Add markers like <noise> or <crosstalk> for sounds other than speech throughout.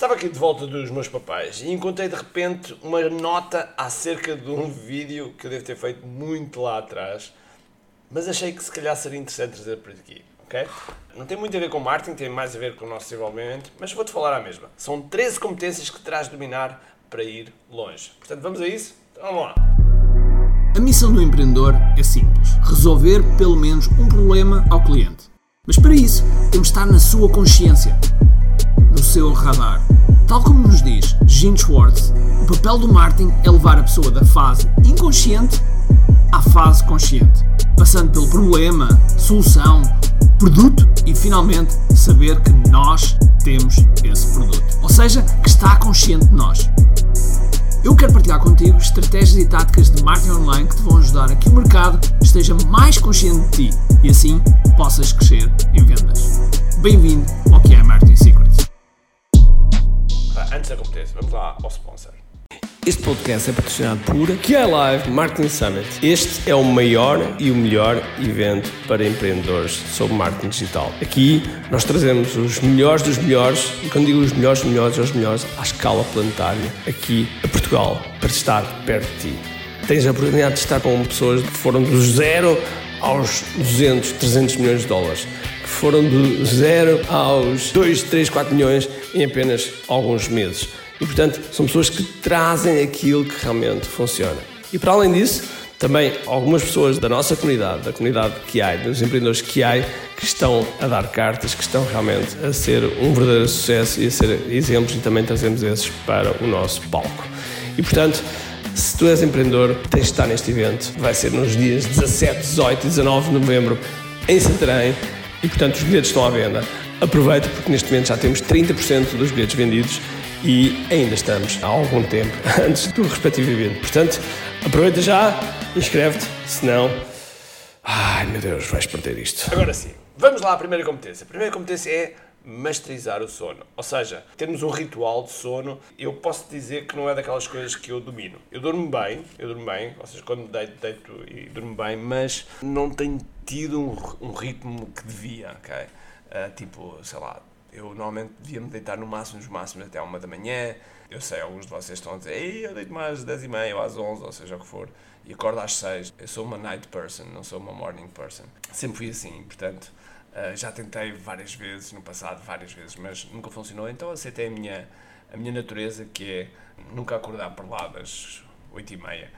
Estava aqui de volta dos meus papais e encontrei de repente uma nota acerca de um vídeo que eu devo ter feito muito lá atrás, mas achei que se calhar seria interessante trazer para aqui, ok? Não tem muito a ver com marketing, tem mais a ver com o nosso desenvolvimento, mas vou-te falar a mesma. São 13 competências que terás de dominar para ir longe. Portanto, vamos a isso? Então, vamos lá. A missão do empreendedor é simples: resolver pelo menos um problema ao cliente. Mas para isso, temos de estar na sua consciência no seu radar. Tal como nos diz Gene Schwartz, o papel do marketing é levar a pessoa da fase inconsciente à fase consciente, passando pelo problema, solução, produto e finalmente saber que nós temos esse produto. Ou seja, que está consciente de nós. Eu quero partilhar contigo estratégias e táticas de marketing online que te vão ajudar a que o mercado esteja mais consciente de ti e assim possas crescer em vendas. Bem-vindo ao que é Marketing Secrets antes da competência, vamos lá ao sponsor. Este podcast é patrocinado por QI Live Marketing Summit. Este é o maior e o melhor evento para empreendedores sobre marketing digital. Aqui nós trazemos os melhores dos melhores, e quando digo os melhores dos melhores, os melhores à escala planetária, aqui a Portugal, para estar perto de ti. Tens a oportunidade de estar com pessoas que foram do zero aos 200, 300 milhões de dólares foram do zero aos 2, 3, 4 milhões em apenas alguns meses. E, portanto, são pessoas que trazem aquilo que realmente funciona. E, para além disso, também algumas pessoas da nossa comunidade, da comunidade há, dos empreendedores há, que estão a dar cartas, que estão realmente a ser um verdadeiro sucesso e a ser exemplos, e também trazemos esses para o nosso palco. E, portanto, se tu és empreendedor, tens de estar neste evento. Vai ser nos dias 17, 18 e 19 de novembro em Santarém e portanto os bilhetes estão à venda. Aproveita porque neste momento já temos 30% dos bilhetes vendidos e ainda estamos há algum tempo <laughs> antes do respectivo evento. Portanto, aproveita já, inscreve-te, senão. Ai meu Deus, vais perder isto. Agora sim, vamos lá à primeira competência. A primeira competência é masterizar o sono. Ou seja, termos um ritual de sono, eu posso dizer que não é daquelas coisas que eu domino. Eu durmo bem, eu durmo bem, ou seja, quando me deito, deito e durmo bem, mas não tenho tido um, um ritmo que devia, ok? Uh, tipo, sei lá, eu normalmente devia me deitar no máximo, nos máximos até uma da manhã. Eu sei, alguns de vocês estão a dizer, Ei, eu deito mais às 10 e meia ou às 11, ou seja o que for, e acordo às 6. Eu sou uma night person, não sou uma morning person. Sempre fui assim, portanto, Uh, já tentei várias vezes no passado, várias vezes, mas nunca funcionou. Então aceitei a minha, a minha natureza, que é nunca acordar por lá das 8 e meia.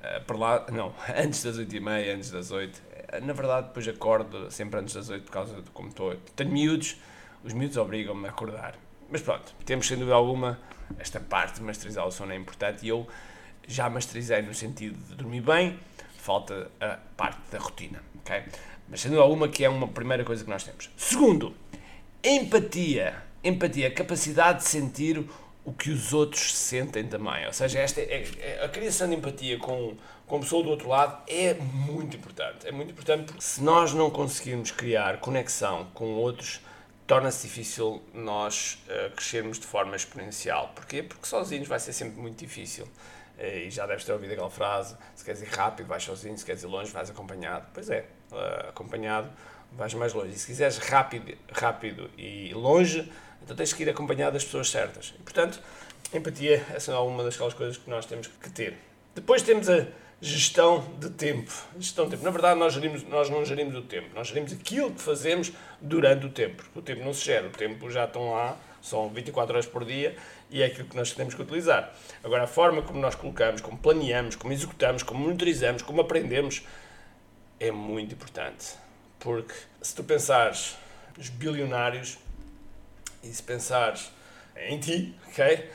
Uh, por lá, não, <laughs> antes das 8 e meia, antes das 8. Uh, eh, na verdade, depois acordo sempre antes das 8 por causa de como estou. Tenho miúdos, os miúdos obrigam-me a acordar. Mas pronto, temos sem dúvida alguma esta parte de masterizar o sono é importante e eu já masterizei no sentido de dormir bem, falta a parte da rotina, ok? Mas sendo alguma que é uma primeira coisa que nós temos. Segundo, empatia. Empatia, a capacidade de sentir o que os outros sentem também. Ou seja, esta é, é, a criação de empatia com, com a pessoa do outro lado é muito importante. É muito importante porque se nós não conseguirmos criar conexão com outros, torna-se difícil nós uh, crescermos de forma exponencial. Porquê? Porque sozinhos vai ser sempre muito difícil. Uh, e já deves ter ouvido aquela frase: se queres ir rápido, vais sozinho, se queres ir longe, vais acompanhado. Pois é, acompanhado, vais mais longe. E se quiseres rápido, rápido e longe, então tens que ir acompanhado das pessoas certas. E, portanto, empatia essa é uma das coisas que nós temos que ter. Depois temos a gestão de tempo. Gestão de tempo. Na verdade, nós, gerimos, nós não gerimos o tempo, nós gerimos aquilo que fazemos durante o tempo. O tempo não se gera, o tempo já estão lá, são 24 horas por dia e é aquilo que nós temos que utilizar. Agora, a forma como nós colocamos, como planeamos, como executamos, como monitorizamos, como aprendemos, é muito importante. Porque se tu pensares nos bilionários e se pensares em ti, ok?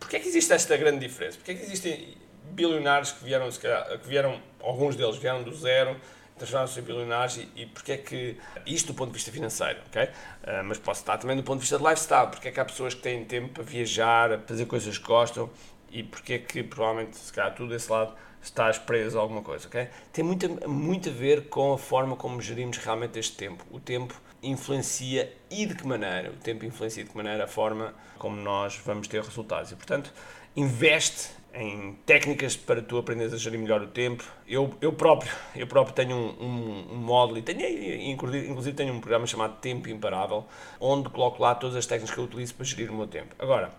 Porquê é que existe esta grande diferença? Porquê é que existem bilionários que vieram, que vieram alguns deles vieram do zero, transformaram-se em bilionários e, e porque é que, isto do ponto de vista financeiro, ok? Uh, mas posso estar também do ponto de vista de lifestyle, porque é que há pessoas que têm tempo para viajar, a fazer coisas que gostam e porque é que provavelmente, se calhar, tudo desse lado estás preso a alguma coisa, ok? Tem muito, muito a ver com a forma como gerimos realmente este tempo. O tempo influencia e de que maneira, o tempo influencia de que maneira a forma como nós vamos ter resultados. E, portanto, investe em técnicas para tu aprenderes a gerir melhor o tempo. Eu, eu, próprio, eu próprio tenho um, um, um módulo e tenho, inclusive tenho um programa chamado Tempo Imparável, onde coloco lá todas as técnicas que eu utilizo para gerir o meu tempo. Agora,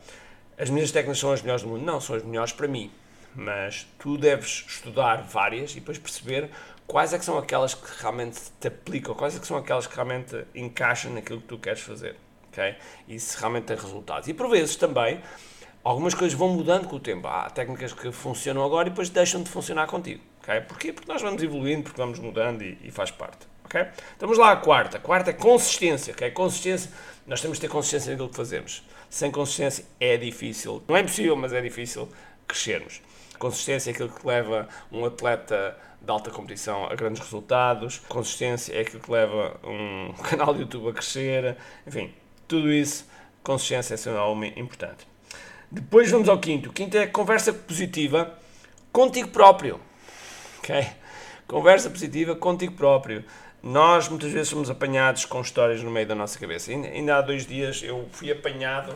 as minhas técnicas são as melhores do mundo? Não, são as melhores para mim. Mas tu deves estudar várias e depois perceber quais é que são aquelas que realmente te aplicam, quais é que são aquelas que realmente encaixam naquilo que tu queres fazer. Okay? E se realmente tem resultados. E por vezes também algumas coisas vão mudando com o tempo. Há técnicas que funcionam agora e depois deixam de funcionar contigo. Okay? Porquê? Porque nós vamos evoluindo, porque vamos mudando e, e faz parte. Okay? Estamos lá à quarta. A quarta é consistência. Okay? Consistência, nós temos que ter consistência naquilo que fazemos. Sem consistência é difícil, não é impossível, mas é difícil crescermos. Consistência é aquilo que leva um atleta de alta competição a grandes resultados. Consistência é aquilo que leva um <laughs> canal de YouTube a crescer. Enfim, tudo isso, consistência é um importante. Depois vamos ao quinto. O quinto é conversa positiva contigo próprio. Ok? Conversa positiva contigo próprio. Nós muitas vezes somos apanhados com histórias no meio da nossa cabeça. Ainda há dois dias eu fui apanhado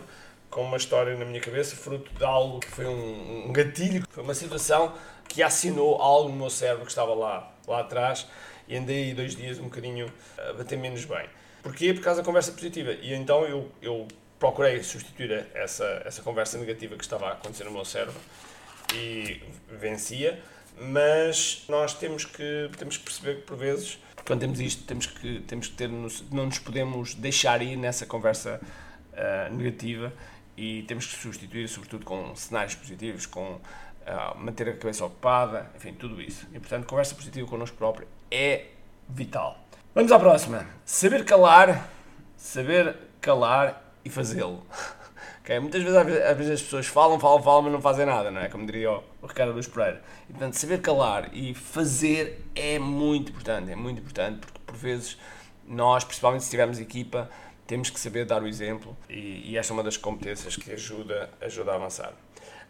com uma história na minha cabeça, fruto de algo que foi um, um gatilho, foi uma situação que assinou algo no meu cérebro que estava lá, lá atrás e andei dois dias um bocadinho a bater menos bem. Porquê? Por causa da conversa positiva. E então eu, eu procurei substituir essa, essa conversa negativa que estava a acontecer no meu cérebro e vencia, mas nós temos que, temos que perceber que por vezes, quando temos isto, temos que, temos que ter, não nos podemos deixar ir nessa conversa uh, negativa e temos que substituir, sobretudo, com cenários positivos, com uh, manter a cabeça ocupada, enfim, tudo isso. E portanto, conversa positiva connosco próprio é vital. Vamos à próxima. Saber calar, saber calar e fazê-lo. Okay? Muitas vezes, às vezes as pessoas falam, falam, falam, mas não fazem nada, não é? Como diria o, Ricardo Luz Pereira. E, portanto, saber calar e fazer é muito importante, é muito importante, porque por vezes nós, principalmente se tivermos equipa, temos que saber dar o exemplo e, e esta é uma das competências que ajuda, ajuda a avançar.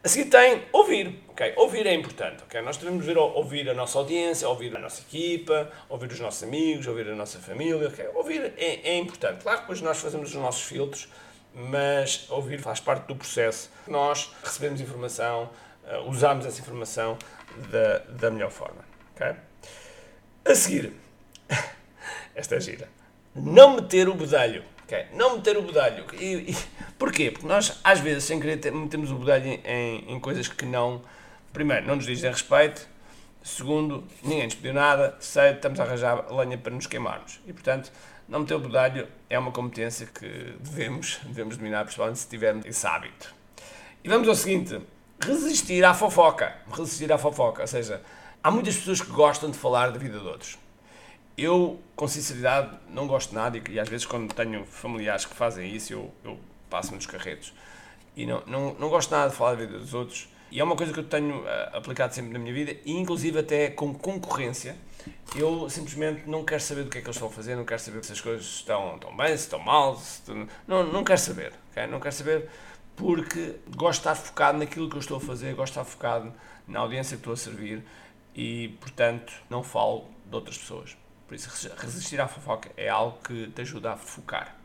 A seguir tem ouvir. Okay? Ouvir é importante. Okay? Nós devemos ver, ouvir a nossa audiência, ouvir a nossa equipa, ouvir os nossos amigos, ouvir a nossa família. Okay? Ouvir é, é importante. Claro que depois nós fazemos os nossos filtros, mas ouvir faz parte do processo. Nós recebemos informação, uh, usamos essa informação da, da melhor forma. Okay? A seguir, <laughs> esta é gira. Não meter o bedelho. Okay? Não meter o bedelho. E, e, porquê? Porque nós, às vezes, sem querer, metemos o bedelho em, em coisas que não. Primeiro, não nos dizem respeito. Segundo, ninguém nos pediu nada. Terceiro, estamos a arranjar lenha para nos queimarmos. E, portanto, não meter o bedelho é uma competência que devemos, devemos dominar, principalmente se tivermos esse hábito. E vamos ao seguinte: resistir à fofoca. Resistir à fofoca. Ou seja, há muitas pessoas que gostam de falar da vida de outros. Eu, com sinceridade, não gosto nada e, às vezes, quando tenho familiares que fazem isso, eu, eu passo-me dos carretos. E não, não, não gosto nada de falar da vida dos outros. E é uma coisa que eu tenho uh, aplicado sempre na minha vida, e inclusive até com concorrência eu simplesmente não quero saber do que é que eles estão a fazer, não quero saber se as coisas estão, estão bem, se estão mal, se estão... Não, não quero saber, okay? não quero saber porque gosto de estar focado naquilo que eu estou a fazer, gosto de estar focado na audiência que estou a servir e, portanto, não falo de outras pessoas. Por isso, resistir à fofoca é algo que te ajuda a focar.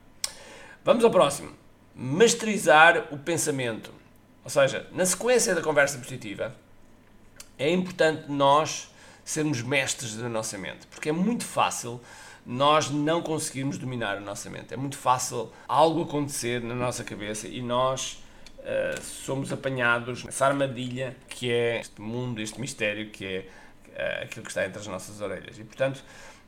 Vamos ao próximo. Masterizar o pensamento. Ou seja, na sequência da conversa positiva, é importante nós sermos mestres da nossa mente, porque é muito fácil nós não conseguirmos dominar a nossa mente. É muito fácil algo acontecer na nossa cabeça e nós uh, somos apanhados nessa armadilha que é este mundo, este mistério que é uh, aquilo que está entre as nossas orelhas. E portanto,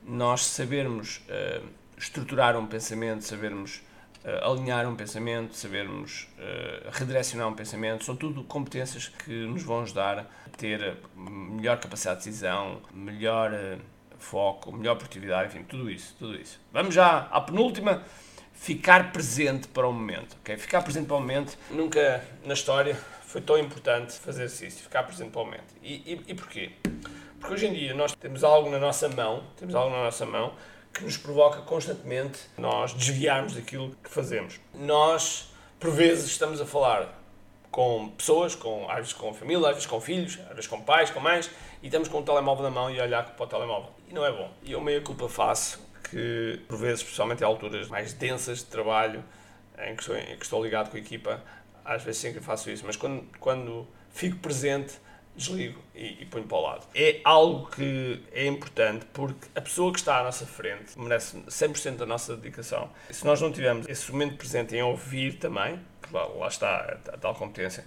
nós sabermos uh, estruturar um pensamento, sabermos uh, alinhar um pensamento, sabermos uh, redirecionar um pensamento, são tudo competências que nos vão ajudar a ter melhor capacidade de decisão, melhor uh, foco, melhor produtividade, enfim, tudo isso, tudo isso. Vamos já à penúltima, ficar presente para o momento, ok? Ficar presente para o momento, nunca na história foi tão importante fazer isso, ficar presente para o momento. E, e, e porquê? Porque hoje em dia nós temos algo na nossa mão, temos algo na nossa mão que nos provoca constantemente nós desviarmos daquilo que fazemos. Nós, por vezes, estamos a falar com pessoas, com, às vezes com família, às vezes com filhos, às vezes com pais, com mães, e estamos com o telemóvel na mão e a olhar para o telemóvel. E não é bom. E eu meia culpa faço que, por vezes, especialmente em alturas mais densas de trabalho, em que estou, em que estou ligado com a equipa, às vezes sempre faço isso, mas quando, quando fico presente, desligo e, e ponho para o lado. É algo que é importante porque a pessoa que está à nossa frente merece 100% da nossa dedicação. E se nós não tivermos esse momento presente em ouvir também, lá, lá está a, a tal competência,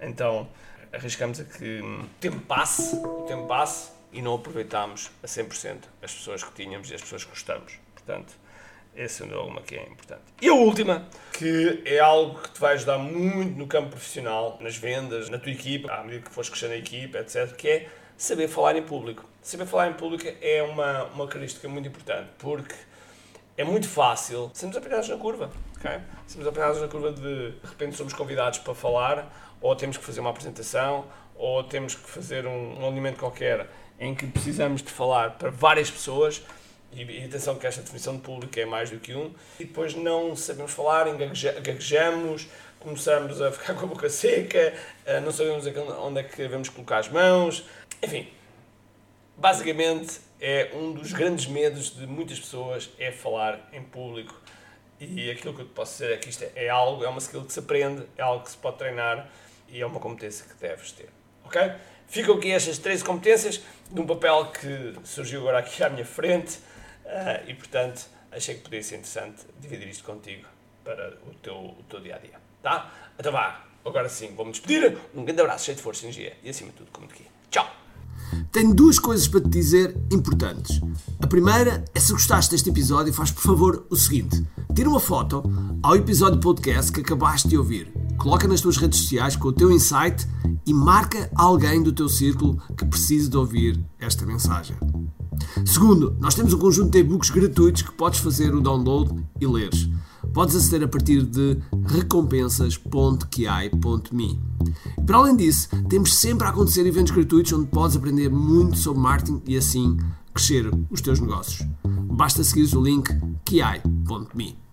então arriscamos a que o tempo passe, o tempo passe e não aproveitamos a 100% as pessoas que tínhamos e as pessoas que gostamos. Portanto, é uma que é importante. E a última, que é algo que te vai ajudar muito no campo profissional, nas vendas, na tua equipa, à medida que fores crescendo a equipa, etc., que é saber falar em público. Saber falar em público é uma, uma característica muito importante, porque é muito fácil sermos apanhados na curva, ok? Sermos apanhados na curva de, de repente somos convidados para falar, ou temos que fazer uma apresentação, ou temos que fazer um, um qualquer em que precisamos de falar para várias pessoas e, atenção que esta definição de público é mais do que um, e depois não sabemos falar, gaguejamos, começamos a ficar <laughs> com a boca seca, não sabemos onde é que devemos colocar as mãos, enfim. Basicamente, é um dos grandes medos de muitas pessoas é falar em público. E aquilo que eu te posso dizer é que isto é algo, é uma skill que se aprende, é algo que se pode treinar e é uma competência que deves ter. Ok? Ficam aqui estas três competências de um papel que surgiu agora aqui à minha frente e, portanto, achei que podia ser interessante dividir isto contigo para o teu, o teu dia a dia. Tá? Então vá, agora sim, vou-me despedir. Um grande abraço, cheio de força energia e, acima de tudo, como aqui. Tchau! Tenho duas coisas para te dizer importantes. A primeira é se gostaste deste episódio, faz por favor o seguinte: tira uma foto ao episódio podcast que acabaste de ouvir Coloca nas tuas redes sociais com o teu insight e marca alguém do teu círculo que precise de ouvir esta mensagem. Segundo, nós temos um conjunto de e-books gratuitos que podes fazer o download e leres. Podes aceder a partir de recompensas.ki.me. Para além disso, temos sempre a acontecer eventos gratuitos onde podes aprender muito sobre marketing e assim crescer os teus negócios. Basta seguir o link ki.me.